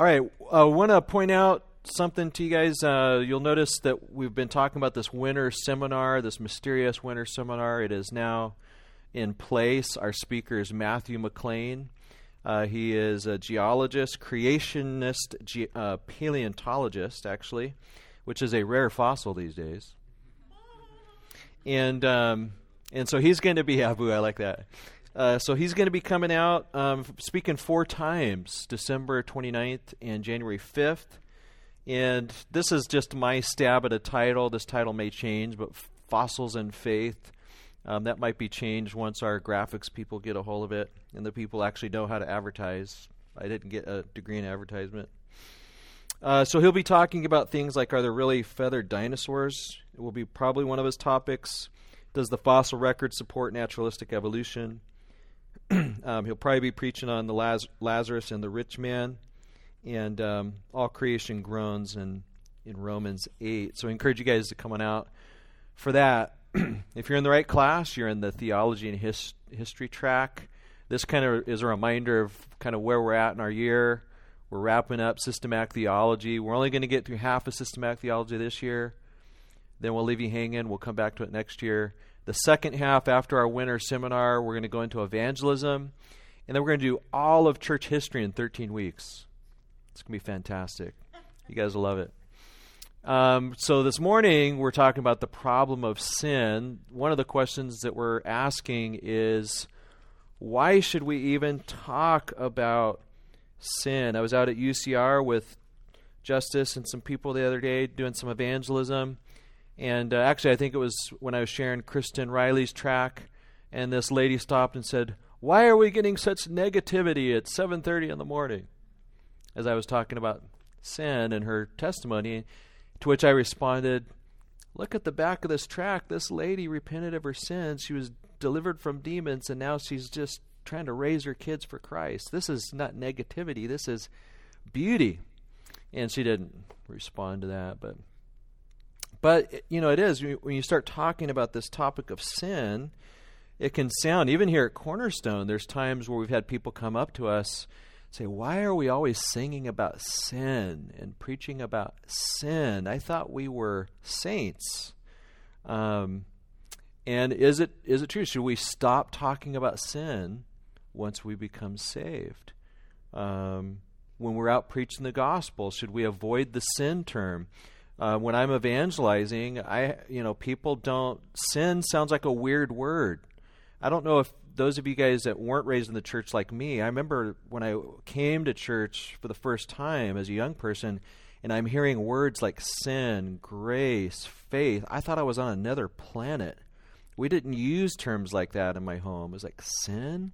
All right, I uh, want to point out something to you guys. Uh, you'll notice that we've been talking about this winter seminar, this mysterious winter seminar. It is now in place. Our speaker is Matthew McLain. Uh, he is a geologist, creationist, ge- uh, paleontologist, actually, which is a rare fossil these days. And um, and so he's going to be Abu. I like that. Uh, so he's going to be coming out um, speaking four times December 29th and January 5th. And this is just my stab at a title. This title may change, but Fossils and Faith. Um, that might be changed once our graphics people get a hold of it and the people actually know how to advertise. I didn't get a degree in advertisement. Uh, so he'll be talking about things like are there really feathered dinosaurs? It will be probably one of his topics. Does the fossil record support naturalistic evolution? um, he'll probably be preaching on the Laz- Lazarus and the rich man, and um, all creation groans in in Romans eight. So I encourage you guys to come on out for that. if you're in the right class, you're in the theology and his- history track. This kind of is a reminder of kind of where we're at in our year. We're wrapping up systematic theology. We're only going to get through half of systematic theology this year. Then we'll leave you hanging. We'll come back to it next year. The second half, after our winter seminar, we're going to go into evangelism. And then we're going to do all of church history in 13 weeks. It's going to be fantastic. You guys will love it. Um, so this morning, we're talking about the problem of sin. One of the questions that we're asking is why should we even talk about sin? I was out at UCR with Justice and some people the other day doing some evangelism and uh, actually, I think it was when I was sharing Kristen Riley's track, and this lady stopped and said, "Why are we getting such negativity at 7:30 in the morning?" As I was talking about sin and her testimony, to which I responded, "Look at the back of this track. This lady repented of her sins. She was delivered from demons, and now she's just trying to raise her kids for Christ. This is not negativity. This is beauty." And she didn't respond to that, but but, you know, it is. When you start talking about this topic of sin, it can sound, even here at Cornerstone, there's times where we've had people come up to us say, Why are we always singing about sin and preaching about sin? I thought we were saints. Um, and is it is it true? Should we stop talking about sin once we become saved? Um, when we're out preaching the gospel, should we avoid the sin term? Uh, when I'm evangelizing, I you know people don't sin sounds like a weird word. I don't know if those of you guys that weren't raised in the church like me, I remember when I came to church for the first time as a young person, and I'm hearing words like sin, grace, faith. I thought I was on another planet. We didn't use terms like that in my home. It was like sin.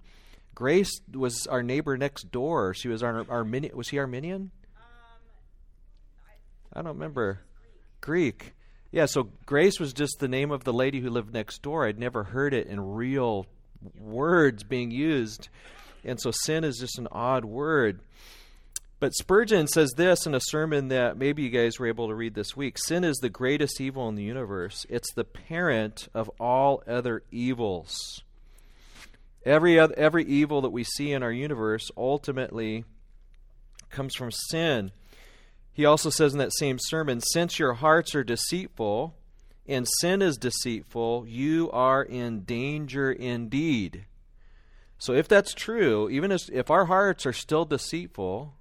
Grace was our neighbor next door. She was our Armenian. Was he Armenian? Um, I, I don't remember. Greek. Yeah, so Grace was just the name of the lady who lived next door. I'd never heard it in real words being used. And so sin is just an odd word. But Spurgeon says this in a sermon that maybe you guys were able to read this week Sin is the greatest evil in the universe, it's the parent of all other evils. Every, other, every evil that we see in our universe ultimately comes from sin. He also says in that same sermon, Since your hearts are deceitful, and sin is deceitful, you are in danger indeed. So, if that's true, even if our hearts are still deceitful,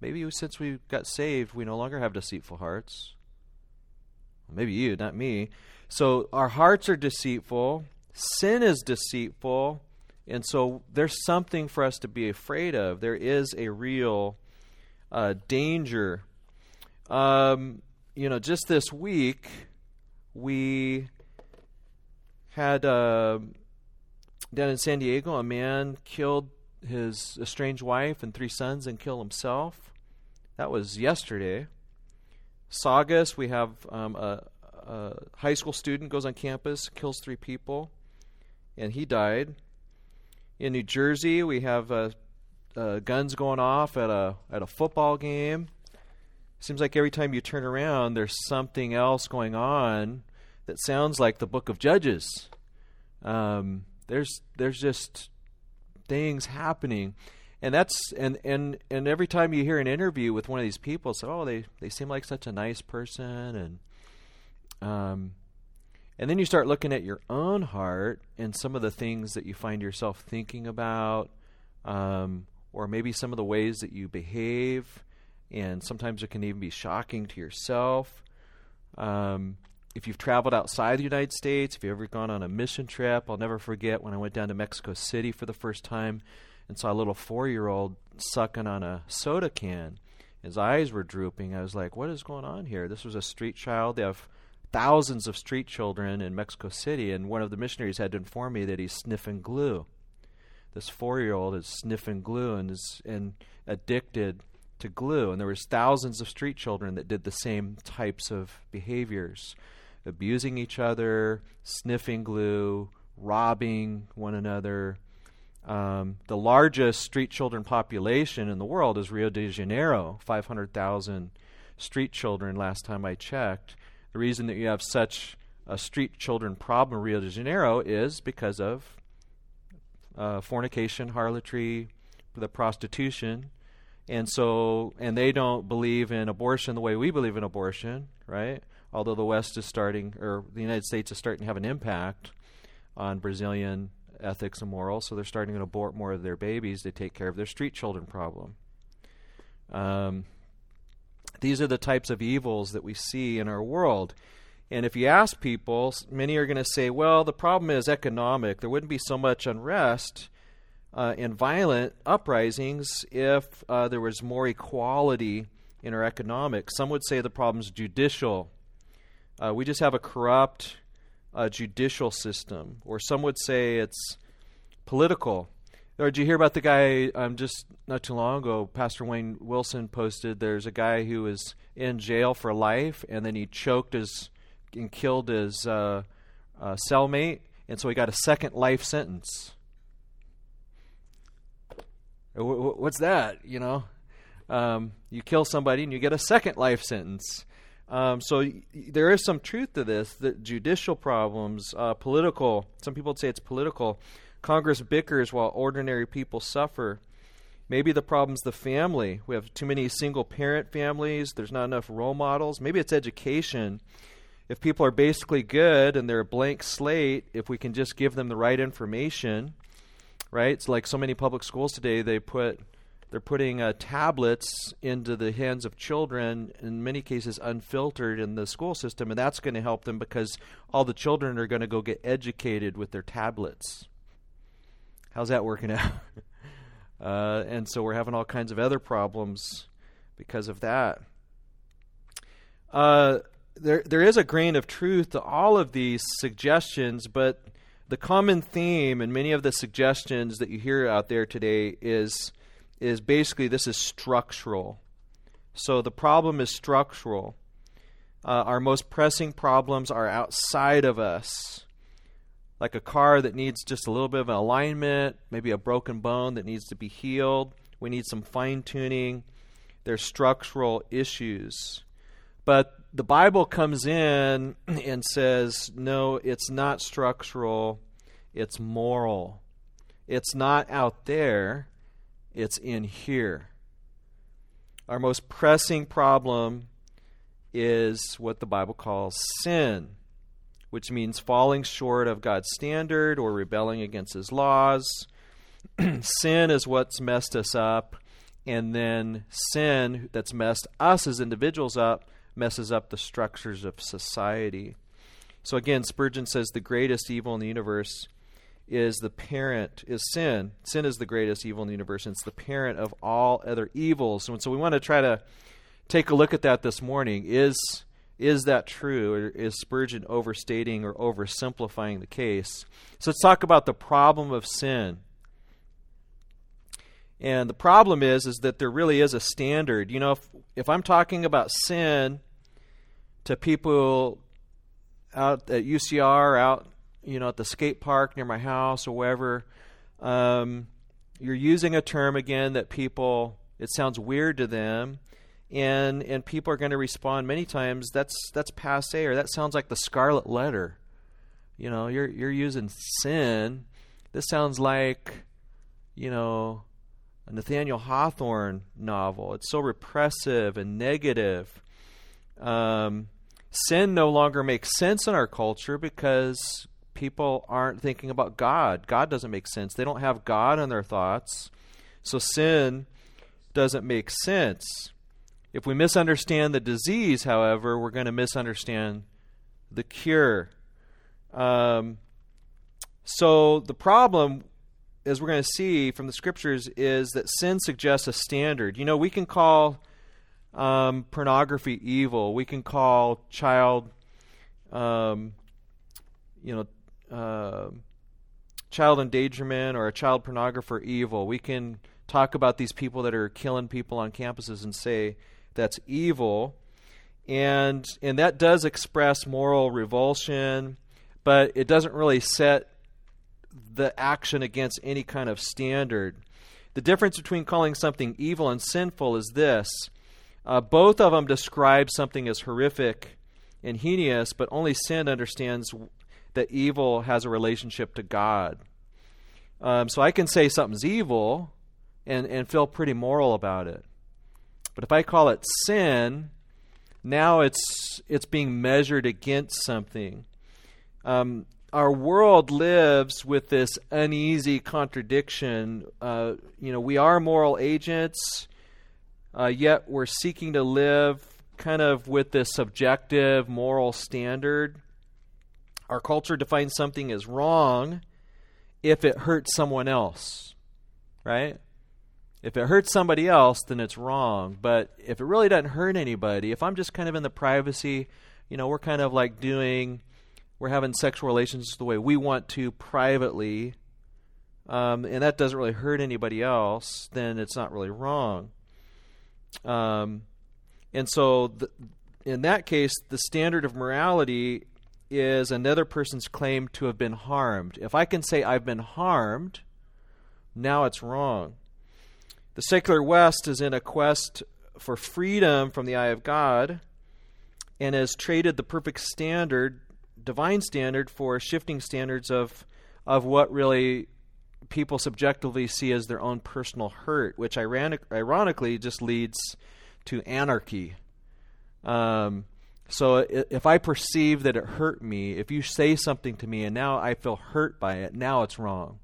maybe since we got saved, we no longer have deceitful hearts. Maybe you, not me. So, our hearts are deceitful, sin is deceitful, and so there's something for us to be afraid of. There is a real uh, danger um, you know, just this week, we had uh, down in San Diego a man killed his estranged wife and three sons and killed himself. That was yesterday. Saugus, we have um, a, a high school student goes on campus, kills three people, and he died. In New Jersey, we have uh, uh, guns going off at a at a football game. Seems like every time you turn around, there's something else going on that sounds like the book of Judges. Um, there's there's just things happening, and that's and and and every time you hear an interview with one of these people, say, "Oh, they they seem like such a nice person," and um, and then you start looking at your own heart and some of the things that you find yourself thinking about, um, or maybe some of the ways that you behave, and sometimes it can even be shocking to yourself. Um, if you've traveled outside the United States, if you've ever gone on a mission trip, I'll never forget when I went down to Mexico City for the first time and saw a little four year old sucking on a soda can. His eyes were drooping. I was like, what is going on here? This was a street child. They have thousands of street children in Mexico City, and one of the missionaries had to inform me that he's sniffing glue. This four year old is sniffing glue and is and addicted to glue. And there was thousands of street children that did the same types of behaviors. Abusing each other, sniffing glue, robbing one another, um, the largest street children population in the world is Rio de Janeiro, 500,000 street children last time I checked. The reason that you have such a street children problem in Rio de Janeiro is because of uh, fornication, harlotry, the prostitution. And so, and they don't believe in abortion the way we believe in abortion, right? Although the West is starting, or the United States is starting to have an impact on Brazilian ethics and morals, so they're starting to abort more of their babies to take care of their street children problem. Um, these are the types of evils that we see in our world. And if you ask people, many are going to say, well, the problem is economic. There wouldn't be so much unrest uh, and violent uprisings if uh, there was more equality in our economics. Some would say the problem is judicial. Uh, we just have a corrupt uh, judicial system, or some would say it's political. Or did you hear about the guy um, just not too long ago? Pastor Wayne Wilson posted there's a guy who was in jail for life, and then he choked his and killed his uh, uh, cellmate, and so he got a second life sentence. What's that? You know, um, you kill somebody and you get a second life sentence. Um, so y- there is some truth to this. That judicial problems, uh, political. Some people would say it's political. Congress bickers while ordinary people suffer. Maybe the problem's the family. We have too many single parent families. There's not enough role models. Maybe it's education. If people are basically good and they're a blank slate, if we can just give them the right information, right? It's like so many public schools today, they put they're putting uh, tablets into the hands of children, in many cases unfiltered in the school system, and that's going to help them because all the children are going to go get educated with their tablets. How's that working out? uh, and so we're having all kinds of other problems because of that. Uh, there, there is a grain of truth to all of these suggestions, but the common theme in many of the suggestions that you hear out there today is is basically this is structural. So the problem is structural. Uh, our most pressing problems are outside of us. Like a car that needs just a little bit of an alignment, maybe a broken bone that needs to be healed. We need some fine tuning. There's structural issues. But the Bible comes in and says, no, it's not structural, it's moral. It's not out there, it's in here. Our most pressing problem is what the Bible calls sin, which means falling short of God's standard or rebelling against His laws. sin is what's messed us up, and then sin that's messed us as individuals up messes up the structures of society. So again, Spurgeon says the greatest evil in the universe is the parent, is sin. Sin is the greatest evil in the universe, and it's the parent of all other evils. And so we want to try to take a look at that this morning. Is is that true, or is Spurgeon overstating or oversimplifying the case? So let's talk about the problem of sin. And the problem is is that there really is a standard. You know, if if I'm talking about sin to people out at UCR, out you know, at the skate park near my house or wherever, um, you're using a term again that people it sounds weird to them, and and people are going to respond many times. That's that's passe, or that sounds like the scarlet letter. You know, you're you're using sin. This sounds like, you know, a Nathaniel Hawthorne novel. It's so repressive and negative. Um, sin no longer makes sense in our culture because people aren't thinking about God. God doesn't make sense. They don't have God in their thoughts. So sin doesn't make sense. If we misunderstand the disease, however, we're going to misunderstand the cure. Um, so the problem, as we're going to see from the scriptures, is that sin suggests a standard. You know, we can call um, pornography evil. We can call child, um, you know, uh, child endangerment or a child pornographer evil. We can talk about these people that are killing people on campuses and say that's evil. And and that does express moral revulsion, but it doesn't really set the action against any kind of standard. The difference between calling something evil and sinful is this. Uh, both of them describe something as horrific and heinous, but only sin understands that evil has a relationship to God. Um, so I can say something's evil and, and feel pretty moral about it. But if I call it sin, now it's it's being measured against something. Um, our world lives with this uneasy contradiction. Uh, you know, we are moral agents, uh, yet we're seeking to live kind of with this subjective moral standard. Our culture defines something as wrong if it hurts someone else, right? If it hurts somebody else, then it's wrong. But if it really doesn't hurt anybody, if I'm just kind of in the privacy, you know, we're kind of like doing, we're having sexual relations the way we want to privately, um, and that doesn't really hurt anybody else, then it's not really wrong. Um, and so, the, in that case, the standard of morality is another person's claim to have been harmed. If I can say I've been harmed, now it's wrong. The secular West is in a quest for freedom from the eye of God and has traded the perfect standard, divine standard, for shifting standards of, of what really people subjectively see as their own personal hurt, which ironic, ironically just leads to anarchy. Um, so if I perceive that it hurt me, if you say something to me and now I feel hurt by it, now it's wrong,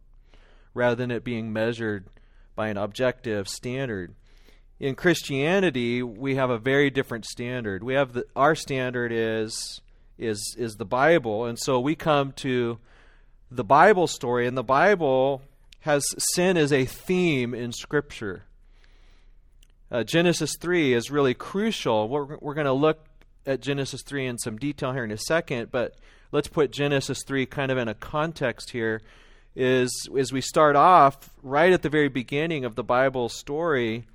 rather than it being measured by an objective standard. In Christianity, we have a very different standard. We have the, our standard is is is the Bible, and so we come to the Bible story, and the Bible has sin as a theme in Scripture. Uh, Genesis 3 is really crucial. We're, we're going to look at Genesis 3 in some detail here in a second, but let's put Genesis 3 kind of in a context here. Is as we start off right at the very beginning of the Bible story,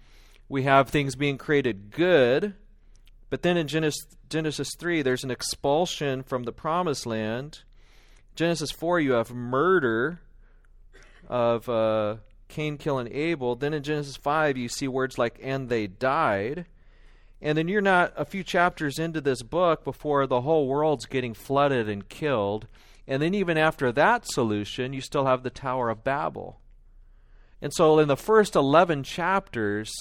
we have things being created good, but then in Genesis, Genesis 3, there's an expulsion from the promised land. Genesis 4, you have murder of uh, Cain killing Abel. Then in Genesis 5, you see words like, and they died. And then you're not a few chapters into this book before the whole world's getting flooded and killed. And then even after that solution, you still have the Tower of Babel. And so in the first 11 chapters,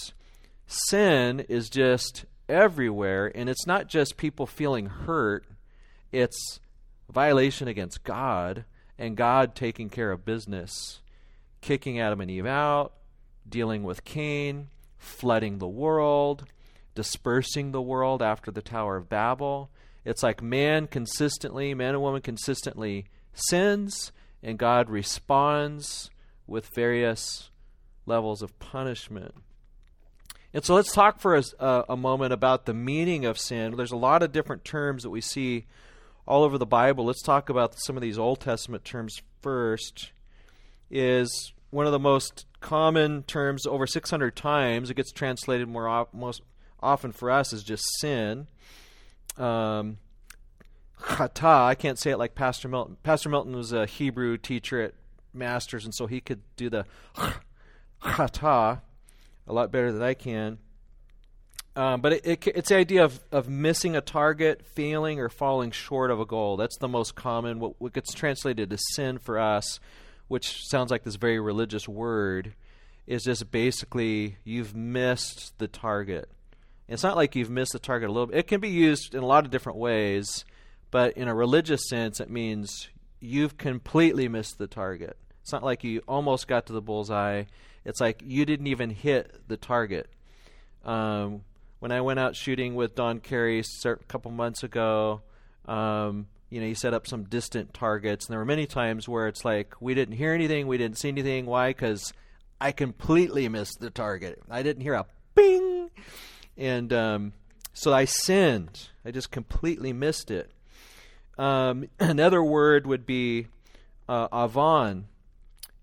sin is just everywhere. And it's not just people feeling hurt, it's violation against God and God taking care of business kicking Adam and Eve out, dealing with Cain, flooding the world, dispersing the world after the Tower of Babel. It's like man consistently, man and woman consistently sins, and God responds with various levels of punishment. And so let's talk for a, a, moment about the meaning of sin. There's a lot of different terms that we see all over the Bible. Let's talk about some of these Old Testament terms first. Is one of the most common terms over 600 times. It gets translated more most often for us is just sin. Um, chata, I can't say it like Pastor Milton. Pastor Milton was a Hebrew teacher at Masters, and so he could do the chata a lot better than I can. Um, but it, it, it's the idea of, of missing a target, failing, or falling short of a goal. That's the most common. What, what gets translated as sin for us which sounds like this very religious word, is just basically you've missed the target. It's not like you've missed the target a little bit. It can be used in a lot of different ways, but in a religious sense, it means you've completely missed the target. It's not like you almost got to the bullseye. It's like you didn't even hit the target. Um, when I went out shooting with Don Carey a couple months ago, um, you know, he set up some distant targets, and there were many times where it's like we didn't hear anything, we didn't see anything. Why? Because I completely missed the target. I didn't hear a bing, and um, so I sinned. I just completely missed it. Um, another word would be uh, avon.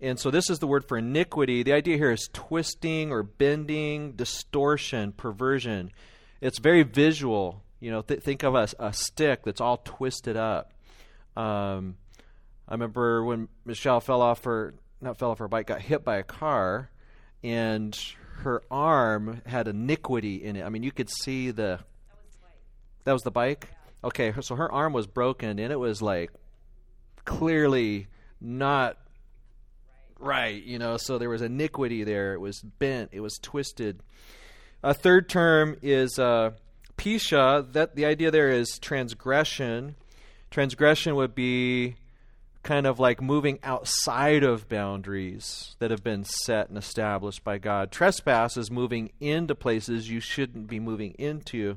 And so this is the word for iniquity. The idea here is twisting or bending, distortion, perversion. It's very visual. You know, th- think of a, a, stick that's all twisted up. Um, I remember when Michelle fell off her, not fell off her bike, got hit by a car, and her arm had iniquity in it. I mean, you could see the. That was the bike? Okay, so her arm was broken, and it was like clearly not right, you know, so there was iniquity there. It was bent, it was twisted. A third term is uh, pisha. That the idea there is transgression. Transgression would be kind of like moving outside of boundaries that have been set and established by God. Trespass is moving into places you shouldn't be moving into.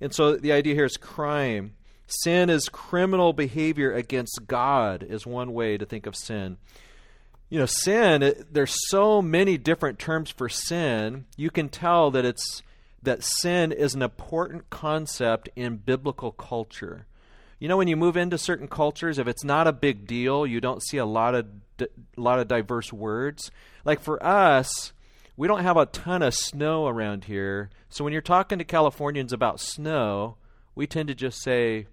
And so the idea here is crime. Sin is criminal behavior against God, is one way to think of sin you know, sin, it, there's so many different terms for sin. You can tell that it's that sin is an important concept in biblical culture. You know, when you move into certain cultures, if it's not a big deal, you don't see a lot of a lot of diverse words. Like for us, we don't have a ton of snow around here. So when you're talking to Californians about snow, we tend to just say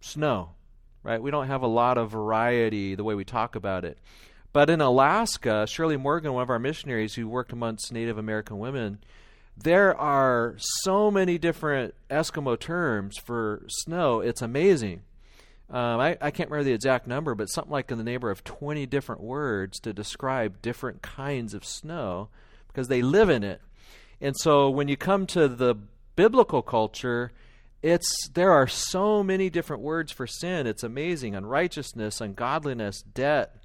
snow, right? We don't have a lot of variety the way we talk about it. But in Alaska, Shirley Morgan, one of our missionaries who worked amongst Native American women, there are so many different Eskimo terms for snow. It's amazing. Um, I, I, can't remember the exact number, but something like in the neighborhood of 20 different words to describe different kinds of snow because they live in it. And so when you come to the biblical culture, it's there are so many different words for sin. It's amazing. Unrighteousness, ungodliness, debt,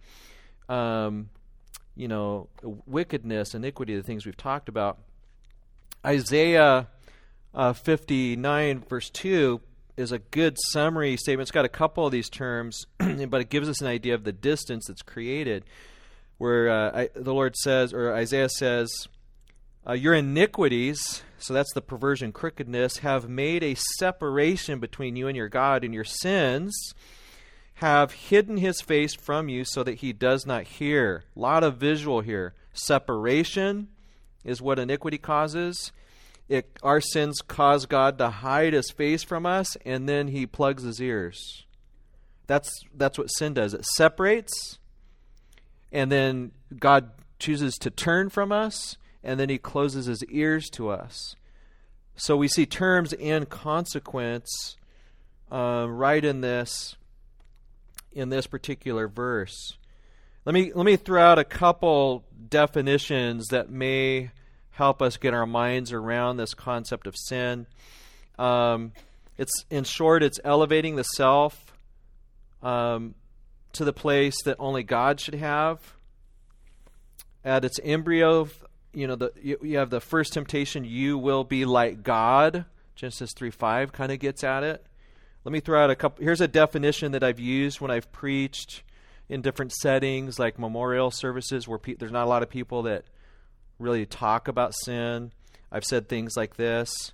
um, you know, wickedness, iniquity, the things we've talked about. Isaiah uh, 59, verse 2, is a good summary statement. It's got a couple of these terms, but it gives us an idea of the distance that's created. Where uh, I, the Lord says, or Isaiah says, uh, Your iniquities, so that's the perversion, crookedness, have made a separation between you and your God, and your sins have hidden his face from you so that he does not hear. A lot of visual here. Separation is what iniquity causes. It, our sins cause God to hide his face from us, and then he plugs his ears. That's, that's what sin does. It separates, and then God chooses to turn from us, and then he closes his ears to us. So we see terms and consequence uh, right in this in this particular verse. Let me let me throw out a couple definitions that may help us get our minds around this concept of sin. Um, it's in short, it's elevating the self um, to the place that only God should have. At its embryo, you know, the you, you have the first temptation. You will be like God. Genesis three five kind of gets at it. Let me throw out a couple. Here's a definition that I've used when I've preached in different settings, like memorial services, where pe- there's not a lot of people that really talk about sin. I've said things like this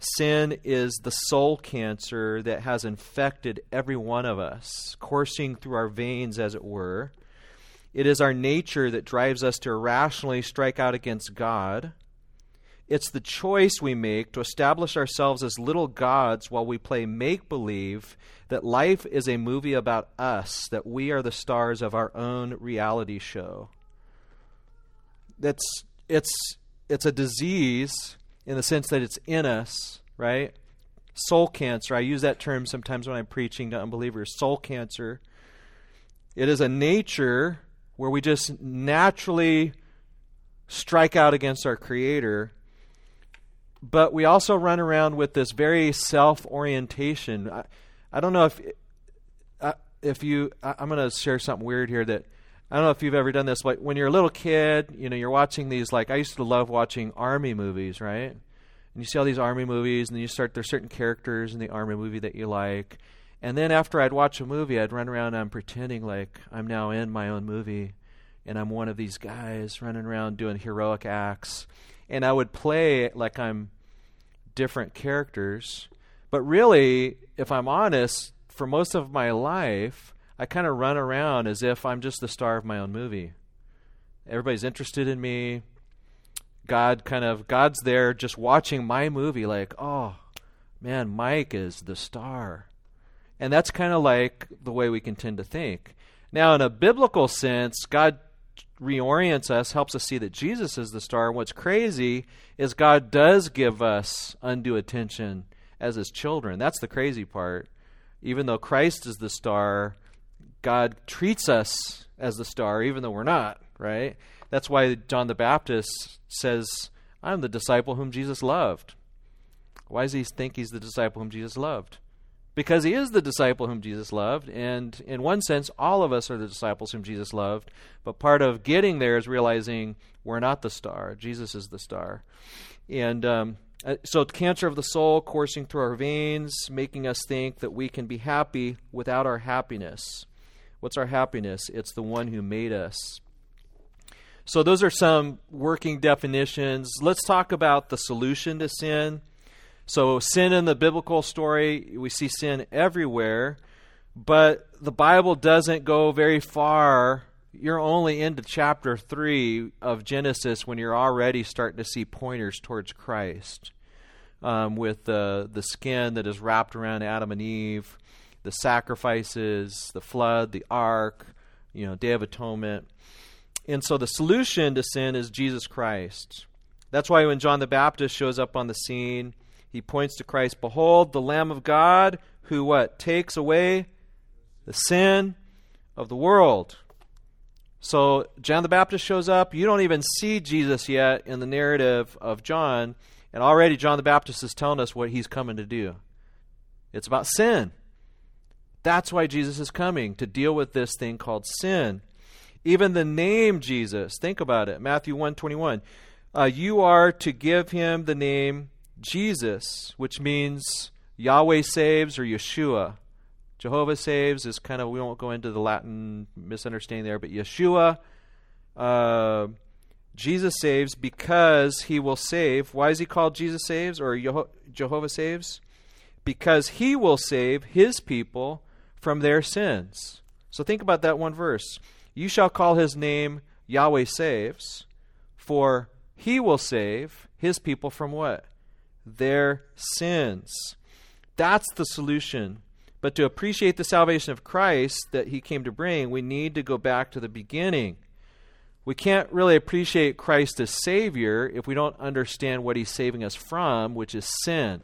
Sin is the soul cancer that has infected every one of us, coursing through our veins, as it were. It is our nature that drives us to irrationally strike out against God. It's the choice we make to establish ourselves as little gods while we play make believe that life is a movie about us, that we are the stars of our own reality show. That's it's it's a disease in the sense that it's in us, right? Soul cancer. I use that term sometimes when I'm preaching to unbelievers. Soul cancer. It is a nature where we just naturally strike out against our Creator. But we also run around with this very self orientation. I, I, don't know if if you. I, I'm going to share something weird here that I don't know if you've ever done this. Like when you're a little kid, you know, you're watching these. Like I used to love watching army movies, right? And you see all these army movies, and you start. There's certain characters in the army movie that you like, and then after I'd watch a movie, I'd run around and I'm pretending like I'm now in my own movie and I'm one of these guys running around doing heroic acts. And I would play like I'm different characters. But really, if I'm honest, for most of my life, I kind of run around as if I'm just the star of my own movie. Everybody's interested in me. God kind of God's there just watching my movie like, "Oh, man, Mike is the star." And that's kind of like the way we can tend to think. Now, in a biblical sense, God reorients us, helps us see that Jesus is the star. What's crazy is God does give us undue attention as his children. That's the crazy part. Even though Christ is the star, God treats us as the star, even though we're not, right? That's why John the Baptist says, I'm the disciple whom Jesus loved. Why does he think he's the disciple whom Jesus loved? Because he is the disciple whom Jesus loved. And in one sense, all of us are the disciples whom Jesus loved. But part of getting there is realizing we're not the star, Jesus is the star. And um, uh, so, cancer of the soul coursing through our veins, making us think that we can be happy without our happiness. What's our happiness? It's the one who made us. So, those are some working definitions. Let's talk about the solution to sin. So, sin in the biblical story, we see sin everywhere, but the Bible doesn't go very far. You're only into chapter 3 of Genesis when you're already starting to see pointers towards Christ. Um, with the, the skin that is wrapped around Adam and Eve, the sacrifices, the flood, the ark, you know, Day of Atonement. And so the solution to sin is Jesus Christ. That's why when John the Baptist shows up on the scene, he points to Christ. Behold, the Lamb of God who what? Takes away the sin of the world. So John the Baptist shows up. You don't even see Jesus yet in the narrative of John, and already John the Baptist is telling us what he's coming to do. It's about sin. That's why Jesus is coming to deal with this thing called sin. Even the name Jesus, think about it. Matthew 121. Uh, you are to give him the name Jesus, which means Yahweh saves or Yeshua. Jehovah saves is kind of, we won't go into the Latin misunderstanding there, but Yeshua, uh, Jesus saves because he will save. Why is he called Jesus saves or Jehovah saves? Because he will save his people from their sins. So think about that one verse. You shall call his name Yahweh saves, for he will save his people from what? Their sins. That's the solution. But to appreciate the salvation of Christ that he came to bring, we need to go back to the beginning. We can't really appreciate Christ as Savior if we don't understand what he's saving us from, which is sin.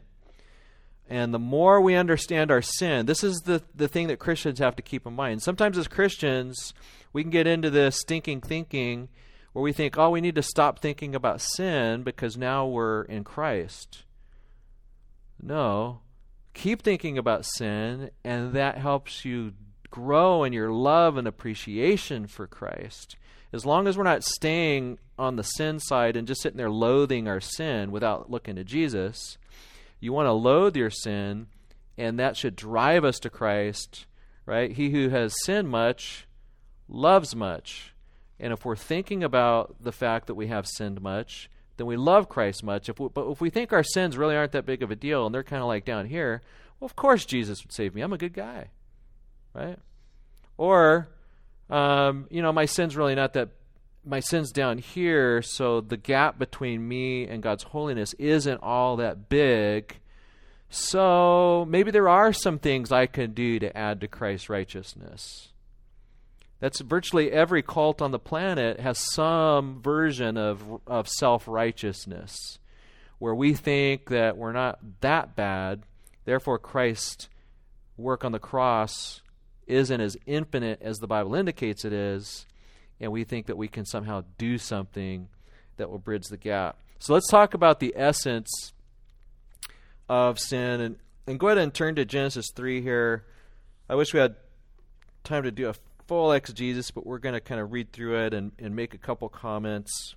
And the more we understand our sin, this is the, the thing that Christians have to keep in mind. Sometimes as Christians, we can get into this stinking thinking where we think, oh, we need to stop thinking about sin because now we're in Christ. No. Keep thinking about sin, and that helps you grow in your love and appreciation for Christ. As long as we're not staying on the sin side and just sitting there loathing our sin without looking to Jesus, you want to loathe your sin, and that should drive us to Christ, right? He who has sinned much loves much. And if we're thinking about the fact that we have sinned much, then we love Christ much. If we, but if we think our sins really aren't that big of a deal and they're kind of like down here, well, of course Jesus would save me. I'm a good guy, right? Or, um, you know, my sin's really not that. My sin's down here, so the gap between me and God's holiness isn't all that big. So maybe there are some things I can do to add to Christ's righteousness. That's virtually every cult on the planet has some version of, of self righteousness where we think that we're not that bad, therefore, Christ's work on the cross isn't as infinite as the Bible indicates it is, and we think that we can somehow do something that will bridge the gap. So let's talk about the essence of sin. And, and go ahead and turn to Genesis 3 here. I wish we had time to do a full exegesis, but we're going to kind of read through it and, and make a couple comments.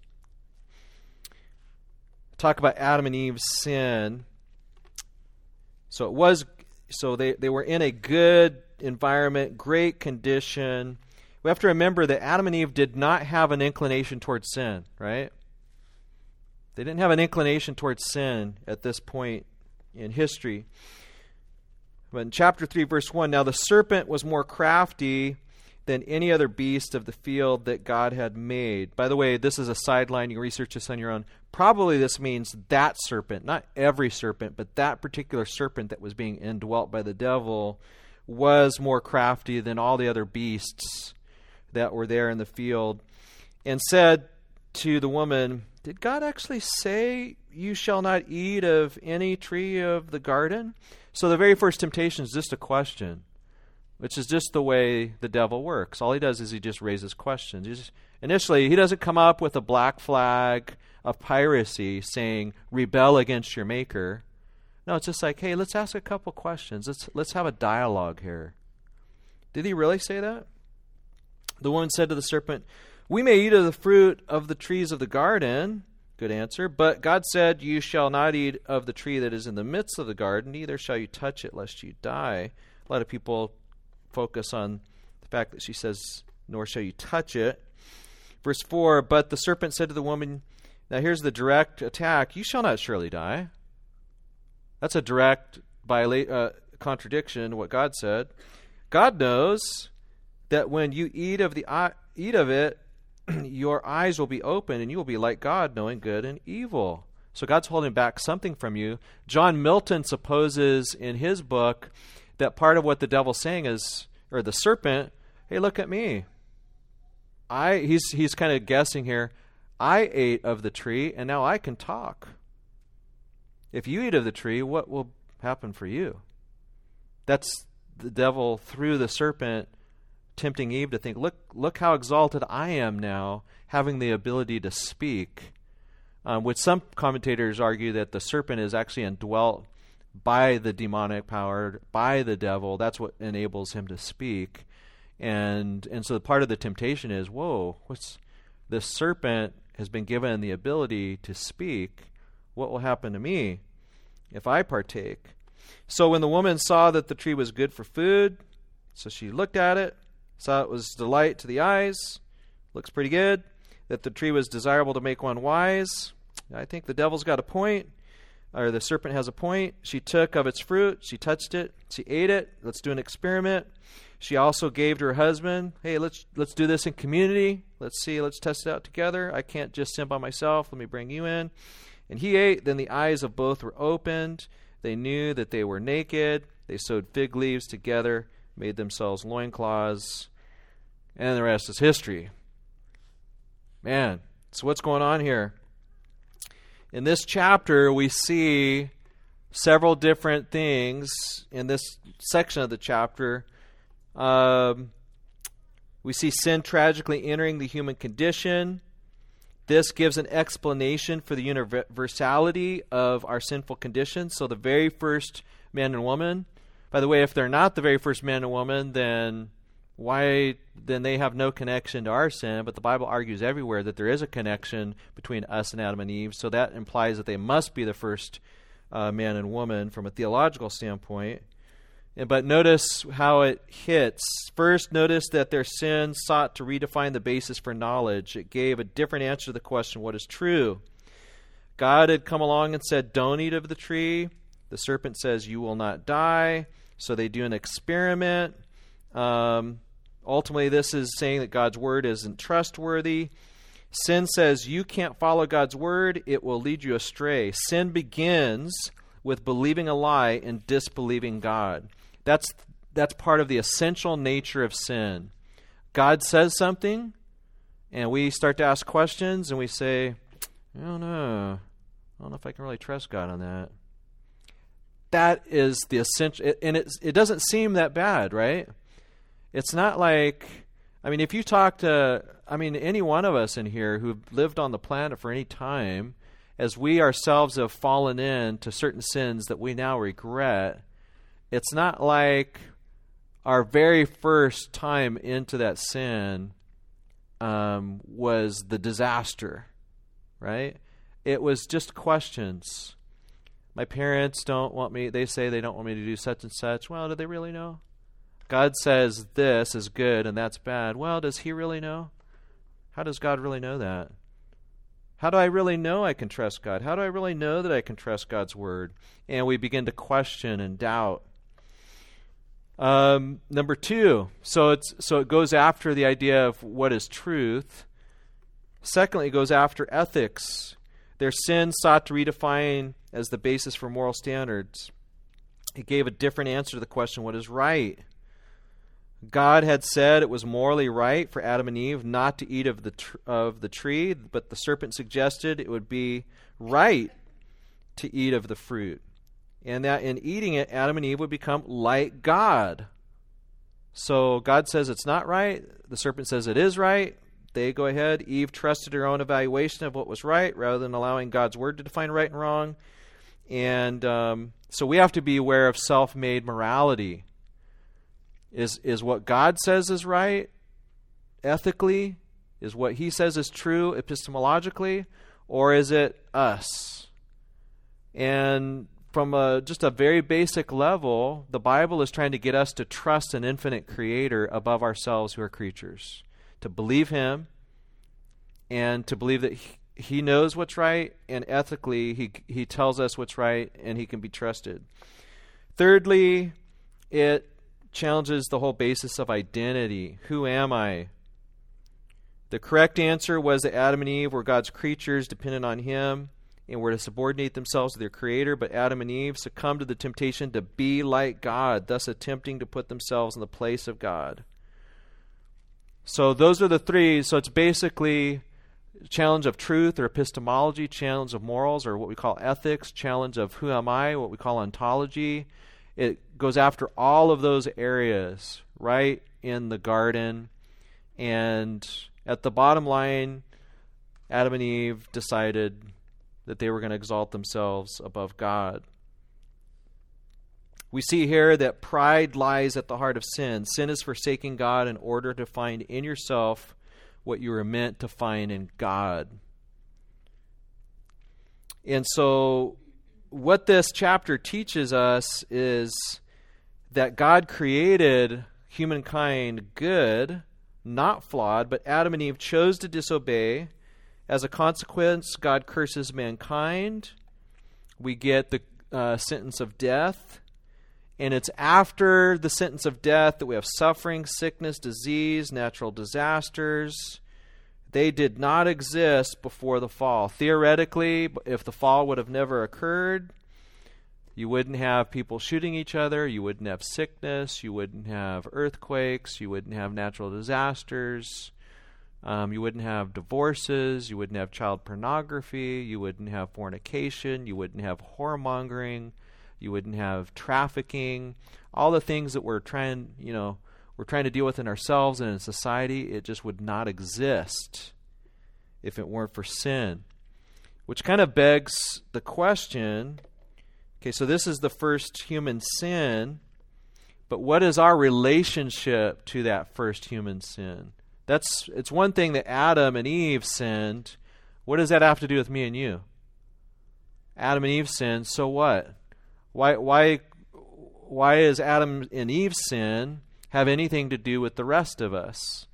Talk about Adam and Eve's sin. So it was so they, they were in a good environment, great condition. We have to remember that Adam and Eve did not have an inclination towards sin, right? They didn't have an inclination towards sin at this point in history. But in chapter 3, verse 1, now the serpent was more crafty than any other beast of the field that God had made. By the way, this is a sideline. You can research this on your own. Probably this means that serpent, not every serpent, but that particular serpent that was being indwelt by the devil was more crafty than all the other beasts that were there in the field, and said to the woman, Did God actually say, You shall not eat of any tree of the garden? So the very first temptation is just a question which is just the way the devil works. All he does is he just raises questions. Just, initially, he doesn't come up with a black flag of piracy saying, rebel against your maker. No, it's just like, hey, let's ask a couple questions. Let's, let's have a dialogue here. Did he really say that? The woman said to the serpent, We may eat of the fruit of the trees of the garden. Good answer. But God said, You shall not eat of the tree that is in the midst of the garden, neither shall you touch it, lest you die. A lot of people focus on the fact that she says, Nor shall you touch it. Verse 4 But the serpent said to the woman, Now here's the direct attack you shall not surely die. That's a direct viola- uh, contradiction to what God said. God knows that when you eat of the eat of it, your eyes will be open and you will be like God, knowing good and evil. So God's holding back something from you. John Milton supposes in his book that part of what the devil's saying is, or the serpent, hey, look at me. I he's he's kind of guessing here. I ate of the tree and now I can talk. If you eat of the tree, what will happen for you? That's the devil through the serpent tempting Eve to think, look look how exalted I am now, having the ability to speak. Um, which some commentators argue that the serpent is actually indwelt by the demonic power, by the devil. That's what enables him to speak. And and so part of the temptation is, whoa, what's this serpent has been given the ability to speak. What will happen to me if I partake? So when the woman saw that the tree was good for food, so she looked at it, saw it was delight to the eyes, looks pretty good, that the tree was desirable to make one wise. I think the devil's got a point or the serpent has a point. She took of its fruit, she touched it, she ate it. Let's do an experiment. She also gave to her husband, "Hey, let's let's do this in community. Let's see, let's test it out together. I can't just sin by myself. Let me bring you in." And he ate, then the eyes of both were opened. They knew that they were naked. They sewed fig leaves together, made themselves loincloths, and the rest is history. Man, so what's going on here? In this chapter, we see several different things in this section of the chapter. Um, we see sin tragically entering the human condition. This gives an explanation for the universality of our sinful condition. So, the very first man and woman, by the way, if they're not the very first man and woman, then why then they have no connection to our sin but the bible argues everywhere that there is a connection between us and adam and eve so that implies that they must be the first uh, man and woman from a theological standpoint. But notice how it hits. First notice that their sin sought to redefine the basis for knowledge. It gave a different answer to the question what is true? God had come along and said don't eat of the tree. The serpent says you will not die. So they do an experiment. Um, Ultimately, this is saying that God's word isn't trustworthy. Sin says you can't follow God's word, it will lead you astray. Sin begins with believing a lie and disbelieving God. That's that's part of the essential nature of sin. God says something, and we start to ask questions, and we say, I don't know. I don't know if I can really trust God on that. That is the essential, and it, it doesn't seem that bad, right? It's not like I mean, if you talk to, I mean, any one of us in here who've lived on the planet for any time, as we ourselves have fallen into certain sins that we now regret, it's not like our very first time into that sin um, was the disaster, right? It was just questions. My parents don't want me, they say they don't want me to do such and such. Well, do they really know? God says this is good and that's bad. Well, does He really know? How does God really know that? How do I really know I can trust God? How do I really know that I can trust God's Word? And we begin to question and doubt. Um, number two, so it's so it goes after the idea of what is truth. Secondly, it goes after ethics. Their sin sought to redefine as the basis for moral standards. It gave a different answer to the question, what is right? God had said it was morally right for Adam and Eve not to eat of the tr- of the tree, but the serpent suggested it would be right to eat of the fruit. And that in eating it Adam and Eve would become like God. So God says it's not right, the serpent says it is right. They go ahead. Eve trusted her own evaluation of what was right rather than allowing God's word to define right and wrong. And um, so we have to be aware of self made morality is, is what God says is right ethically? Is what He says is true epistemologically? Or is it us? And from a, just a very basic level, the Bible is trying to get us to trust an infinite creator above ourselves who are creatures, to believe Him, and to believe that He, knows what's right, and ethically, he, he tells us what's right, and He can be trusted. Thirdly, it challenges the whole basis of identity. Who am I? The correct answer was that Adam and Eve were God's creatures, dependent on Him, and were to subordinate themselves to their Creator. But Adam and Eve succumbed to the temptation to be like God, thus attempting to put themselves in the place of God. So those are the three. So it's basically challenge of truth or epistemology, challenge of morals or what we call ethics, challenge of who am I, what we call ontology, it goes after all of those areas right in the garden. And at the bottom line, Adam and Eve decided that they were going to exalt themselves above God. We see here that pride lies at the heart of sin. Sin is forsaking God in order to find in yourself what you were meant to find in God. And so what this chapter teaches us is that God created humankind good, not flawed, but Adam and Eve chose to disobey. As a consequence, God curses mankind. We get the uh, sentence of death. And it's after the sentence of death that we have suffering, sickness, disease, natural disasters. They did not exist before the fall. Theoretically, if the fall would have never occurred, you wouldn't have people shooting each other, you wouldn't have sickness, you wouldn't have earthquakes, you wouldn't have natural disasters, um, you wouldn't have divorces, you wouldn't have child pornography, you wouldn't have fornication, you wouldn't have whoremongering, you wouldn't have trafficking, all the things that we're trying, you know, we're trying to deal with in ourselves and in society, it just would not exist if it weren't for sin. Which kind of begs the question okay, so this is the first human sin, but what is our relationship to that first human sin? That's it's one thing that Adam and Eve sinned. What does that have to do with me and you? Adam and Eve sinned, so what? Why why why is Adam and Eve sin have anything to do with the rest of us.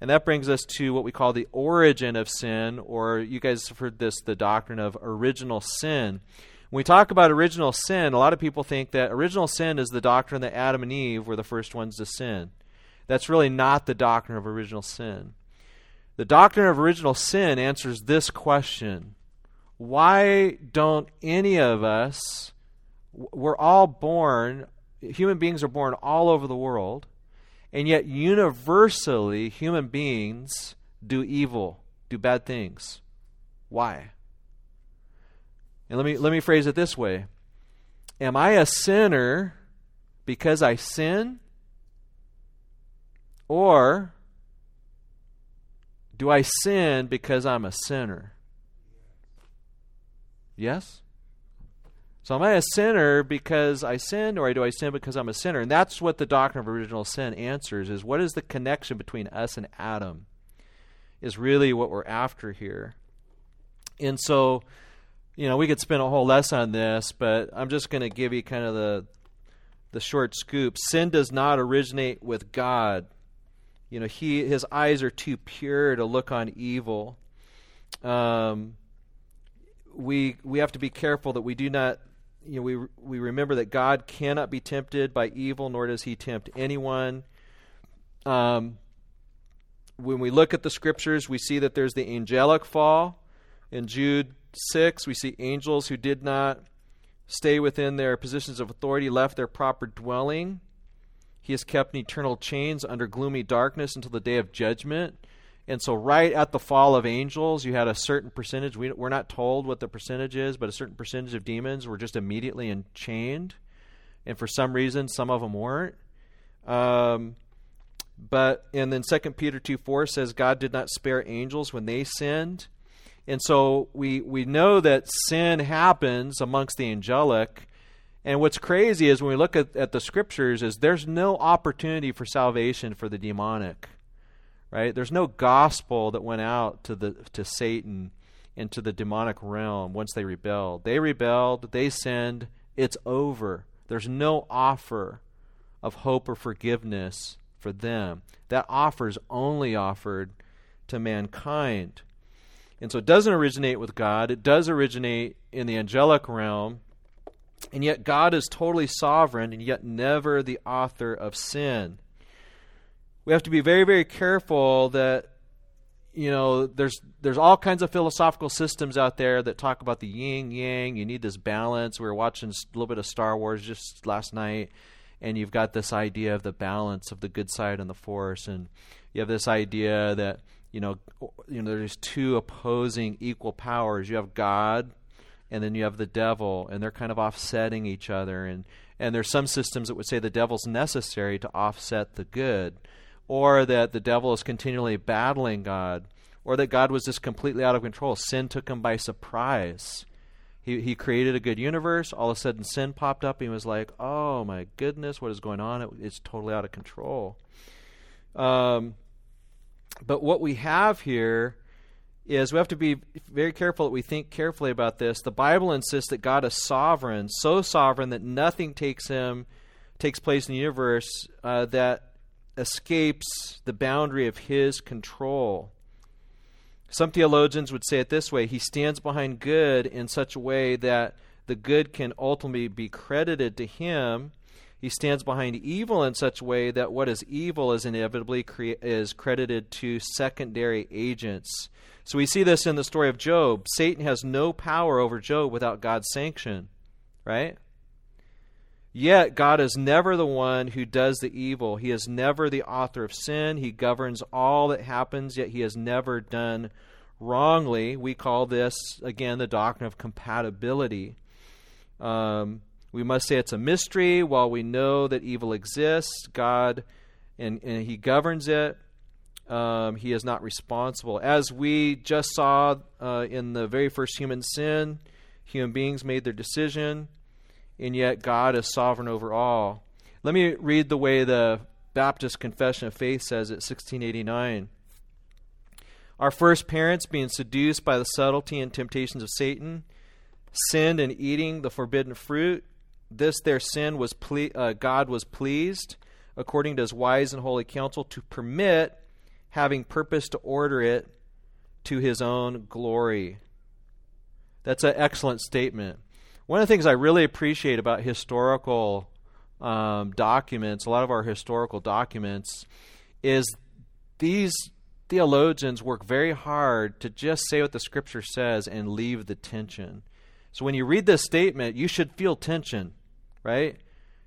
And that brings us to what we call the origin of sin, or you guys have heard this, the doctrine of original sin. When we talk about original sin, a lot of people think that original sin is the doctrine that Adam and Eve were the first ones to sin. That's really not the doctrine of original sin. The doctrine of original sin answers this question Why don't any of us, we're all born, human beings are born all over the world and yet, universally, human beings do evil, do bad things. Why? And let me, let me phrase it this way Am I a sinner because I sin? Or do I sin because I'm a sinner? Yes? So am I a sinner because I sinned, or do I sin because I'm a sinner? And that's what the doctrine of original sin answers is what is the connection between us and Adam? Is really what we're after here. And so, you know, we could spend a whole lesson on this, but I'm just going to give you kind of the the short scoop. Sin does not originate with God. You know, he his eyes are too pure to look on evil. Um, we we have to be careful that we do not you know we we remember that God cannot be tempted by evil nor does he tempt anyone. Um, when we look at the scriptures we see that there's the angelic fall. In Jude 6 we see angels who did not stay within their positions of authority left their proper dwelling. He is kept in eternal chains under gloomy darkness until the day of judgment and so, right at the fall of angels, you had a certain percentage. We, we're not told what the percentage is, but a certain percentage of demons were just immediately enchained. And for some reason, some of them weren't. Um, but, and then Second Peter 2 4 says, God did not spare angels when they sinned. And so, we, we know that sin happens amongst the angelic. And what's crazy is when we look at, at the scriptures, is there's no opportunity for salvation for the demonic right? There's no gospel that went out to the to Satan into the demonic realm once they rebelled. They rebelled, they sinned, it's over. There's no offer of hope or forgiveness for them. That offer is only offered to mankind. And so it doesn't originate with God, it does originate in the angelic realm. And yet God is totally sovereign and yet never the author of sin we have to be very, very careful that you know there's there's all kinds of philosophical systems out there that talk about the yin yang. You need this balance. We were watching a little bit of Star Wars just last night, and you've got this idea of the balance of the good side and the force, and you have this idea that you know you know there's two opposing equal powers. You have God, and then you have the devil, and they're kind of offsetting each other. And and there's some systems that would say the devil's necessary to offset the good or that the devil is continually battling God, or that God was just completely out of control. Sin took him by surprise. He, he created a good universe. All of a sudden, sin popped up. He was like, oh my goodness, what is going on? It, it's totally out of control. Um, but what we have here is we have to be very careful that we think carefully about this. The Bible insists that God is sovereign, so sovereign that nothing takes him takes place in the universe uh, that escapes the boundary of his control. Some theologians would say it this way He stands behind good in such a way that the good can ultimately be credited to him. He stands behind evil in such a way that what is evil is inevitably cre- is credited to secondary agents. So we see this in the story of Job. Satan has no power over Job without God's sanction, right? Yet God is never the one who does the evil. He is never the author of sin. He governs all that happens, yet he has never done wrongly. We call this, again, the doctrine of compatibility. Um, we must say it's a mystery. While we know that evil exists, God and, and He governs it. Um, he is not responsible. As we just saw uh, in the very first human sin, human beings made their decision and yet God is sovereign over all. Let me read the way the Baptist Confession of Faith says it, 1689. Our first parents, being seduced by the subtlety and temptations of Satan, sinned in eating the forbidden fruit. This their sin was ple- uh, God was pleased, according to His wise and holy counsel, to permit, having purpose to order it to His own glory. That's an excellent statement. One of the things I really appreciate about historical um, documents, a lot of our historical documents, is these theologians work very hard to just say what the scripture says and leave the tension. So when you read this statement, you should feel tension, right?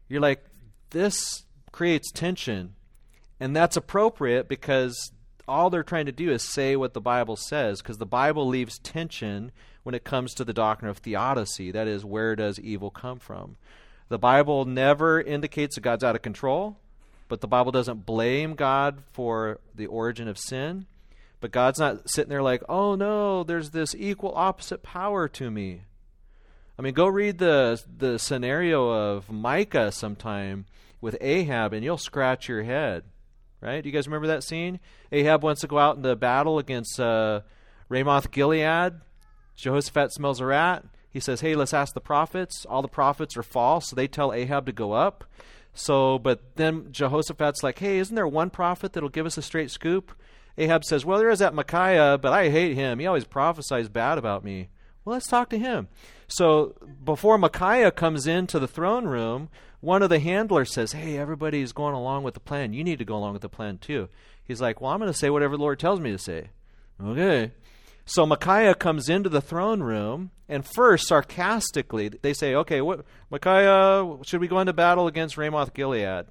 You're like, this creates tension. And that's appropriate because all they're trying to do is say what the Bible says, because the Bible leaves tension when it comes to the doctrine of theodicy. That is, where does evil come from? The Bible never indicates that God's out of control, but the Bible doesn't blame God for the origin of sin. But God's not sitting there like, oh no, there's this equal opposite power to me. I mean, go read the the scenario of Micah sometime with Ahab, and you'll scratch your head. Right? Do you guys remember that scene? Ahab wants to go out into battle against uh, Ramoth Gilead. Jehoshaphat smells a rat. He says, "Hey, let's ask the prophets." All the prophets are false, so they tell Ahab to go up. So, but then Jehoshaphat's like, "Hey, isn't there one prophet that'll give us a straight scoop?" Ahab says, "Well, there is that Micaiah, but I hate him. He always prophesies bad about me." Well, let's talk to him. So, before Micaiah comes into the throne room, one of the handlers says, Hey, everybody's going along with the plan. You need to go along with the plan too. He's like, Well, I'm going to say whatever the Lord tells me to say. Okay. So Micaiah comes into the throne room, and first, sarcastically, they say, Okay, what, Micaiah, should we go into battle against Ramoth Gilead?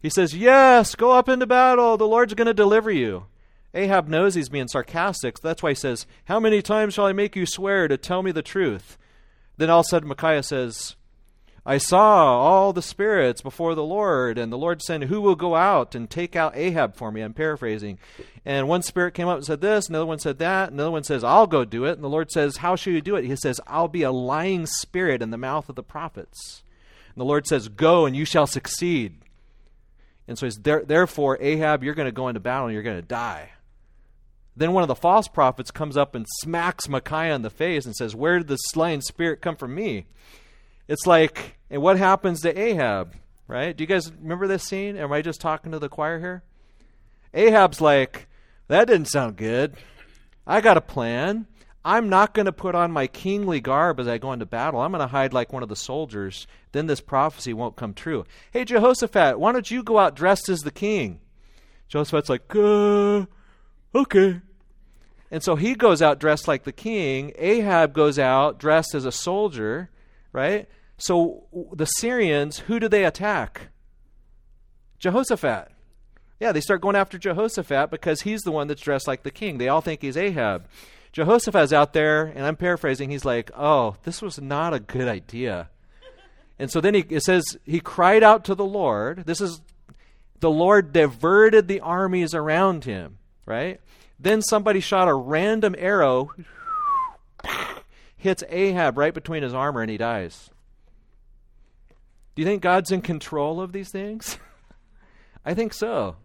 He says, Yes, go up into battle. The Lord's going to deliver you. Ahab knows he's being sarcastic. So that's why he says, How many times shall I make you swear to tell me the truth? Then all of a sudden, Micaiah says, I saw all the spirits before the Lord, and the Lord said, Who will go out and take out Ahab for me? I'm paraphrasing. And one spirit came up and said this, another one said that, another one says, I'll go do it. And the Lord says, How shall you do it? He says, I'll be a lying spirit in the mouth of the prophets. And the Lord says, Go and you shall succeed. And so he says, therefore, Ahab, you're going to go into battle and you're going to die. Then one of the false prophets comes up and smacks Micaiah in the face and says, Where did the lying spirit come from me? It's like, and what happens to Ahab, right? Do you guys remember this scene? Am I just talking to the choir here? Ahab's like, that didn't sound good. I got a plan. I'm not going to put on my kingly garb as I go into battle. I'm going to hide like one of the soldiers. Then this prophecy won't come true. Hey, Jehoshaphat, why don't you go out dressed as the king? Jehoshaphat's like, uh, okay. And so he goes out dressed like the king. Ahab goes out dressed as a soldier, right? So the Syrians, who do they attack? Jehoshaphat. Yeah, they start going after Jehoshaphat because he's the one that's dressed like the king. They all think he's Ahab. Jehoshaphat's out there, and I'm paraphrasing, he's like, oh, this was not a good idea. And so then he, it says, he cried out to the Lord. This is, the Lord diverted the armies around him, right? Then somebody shot a random arrow, hits Ahab right between his armor, and he dies. Do you think God's in control of these things? I think so.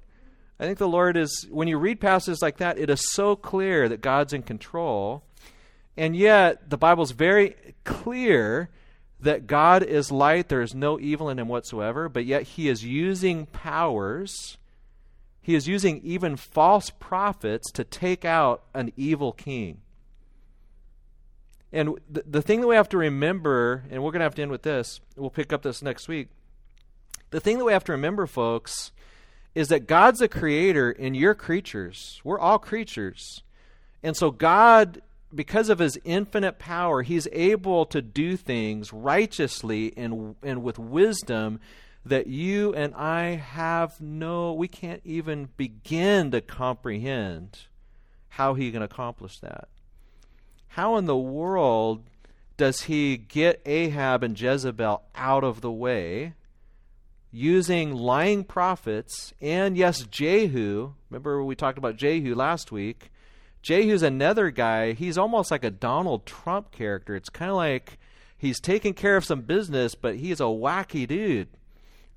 I think the Lord is, when you read passages like that, it is so clear that God's in control. And yet, the Bible's very clear that God is light, there is no evil in him whatsoever, but yet he is using powers. He is using even false prophets to take out an evil king. And the, the thing that we have to remember, and we're going to have to end with this, we'll pick up this next week. The thing that we have to remember, folks, is that God's a creator and you're creatures. We're all creatures. And so, God, because of his infinite power, he's able to do things righteously and, and with wisdom that you and I have no, we can't even begin to comprehend how he can accomplish that how in the world does he get Ahab and Jezebel out of the way using lying prophets and, yes, Jehu? Remember, we talked about Jehu last week. Jehu's another guy. He's almost like a Donald Trump character. It's kind of like he's taking care of some business, but he's a wacky dude,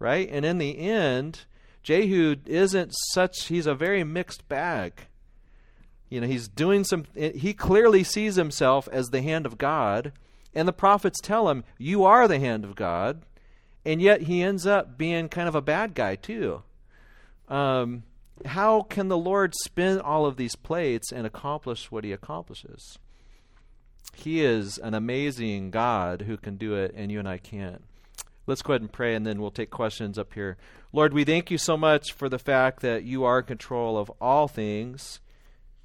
right? And in the end, Jehu isn't such, he's a very mixed bag. You know, he's doing some, he clearly sees himself as the hand of God, and the prophets tell him, You are the hand of God, and yet he ends up being kind of a bad guy, too. Um, how can the Lord spin all of these plates and accomplish what he accomplishes? He is an amazing God who can do it, and you and I can't. Let's go ahead and pray, and then we'll take questions up here. Lord, we thank you so much for the fact that you are in control of all things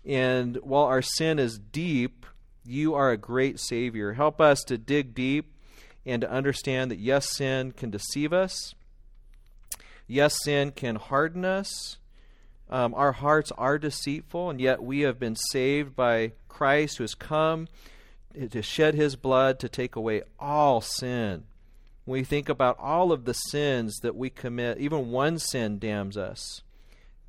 and while our sin is deep, you are a great Savior. Help us to dig deep and to understand that, yes, sin can deceive us. Yes, sin can harden us. Um, our hearts are deceitful, and yet we have been saved by Christ who has come to shed his blood to take away all sin. When we think about all of the sins that we commit, even one sin damns us.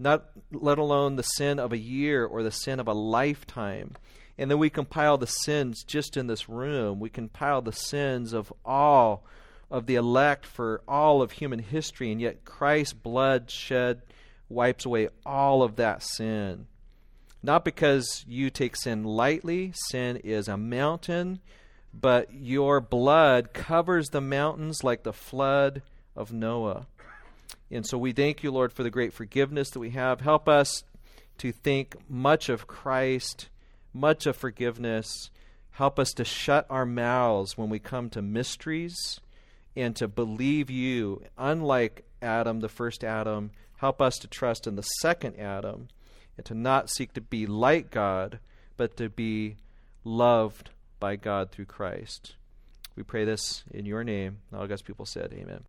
Not let alone the sin of a year or the sin of a lifetime. And then we compile the sins just in this room. We compile the sins of all of the elect for all of human history, and yet Christ's blood shed wipes away all of that sin. Not because you take sin lightly, sin is a mountain, but your blood covers the mountains like the flood of Noah. And so we thank you, Lord, for the great forgiveness that we have. Help us to think much of Christ, much of forgiveness. Help us to shut our mouths when we come to mysteries and to believe you. Unlike Adam, the first Adam, help us to trust in the second Adam and to not seek to be like God, but to be loved by God through Christ. We pray this in your name. All God's people said, Amen.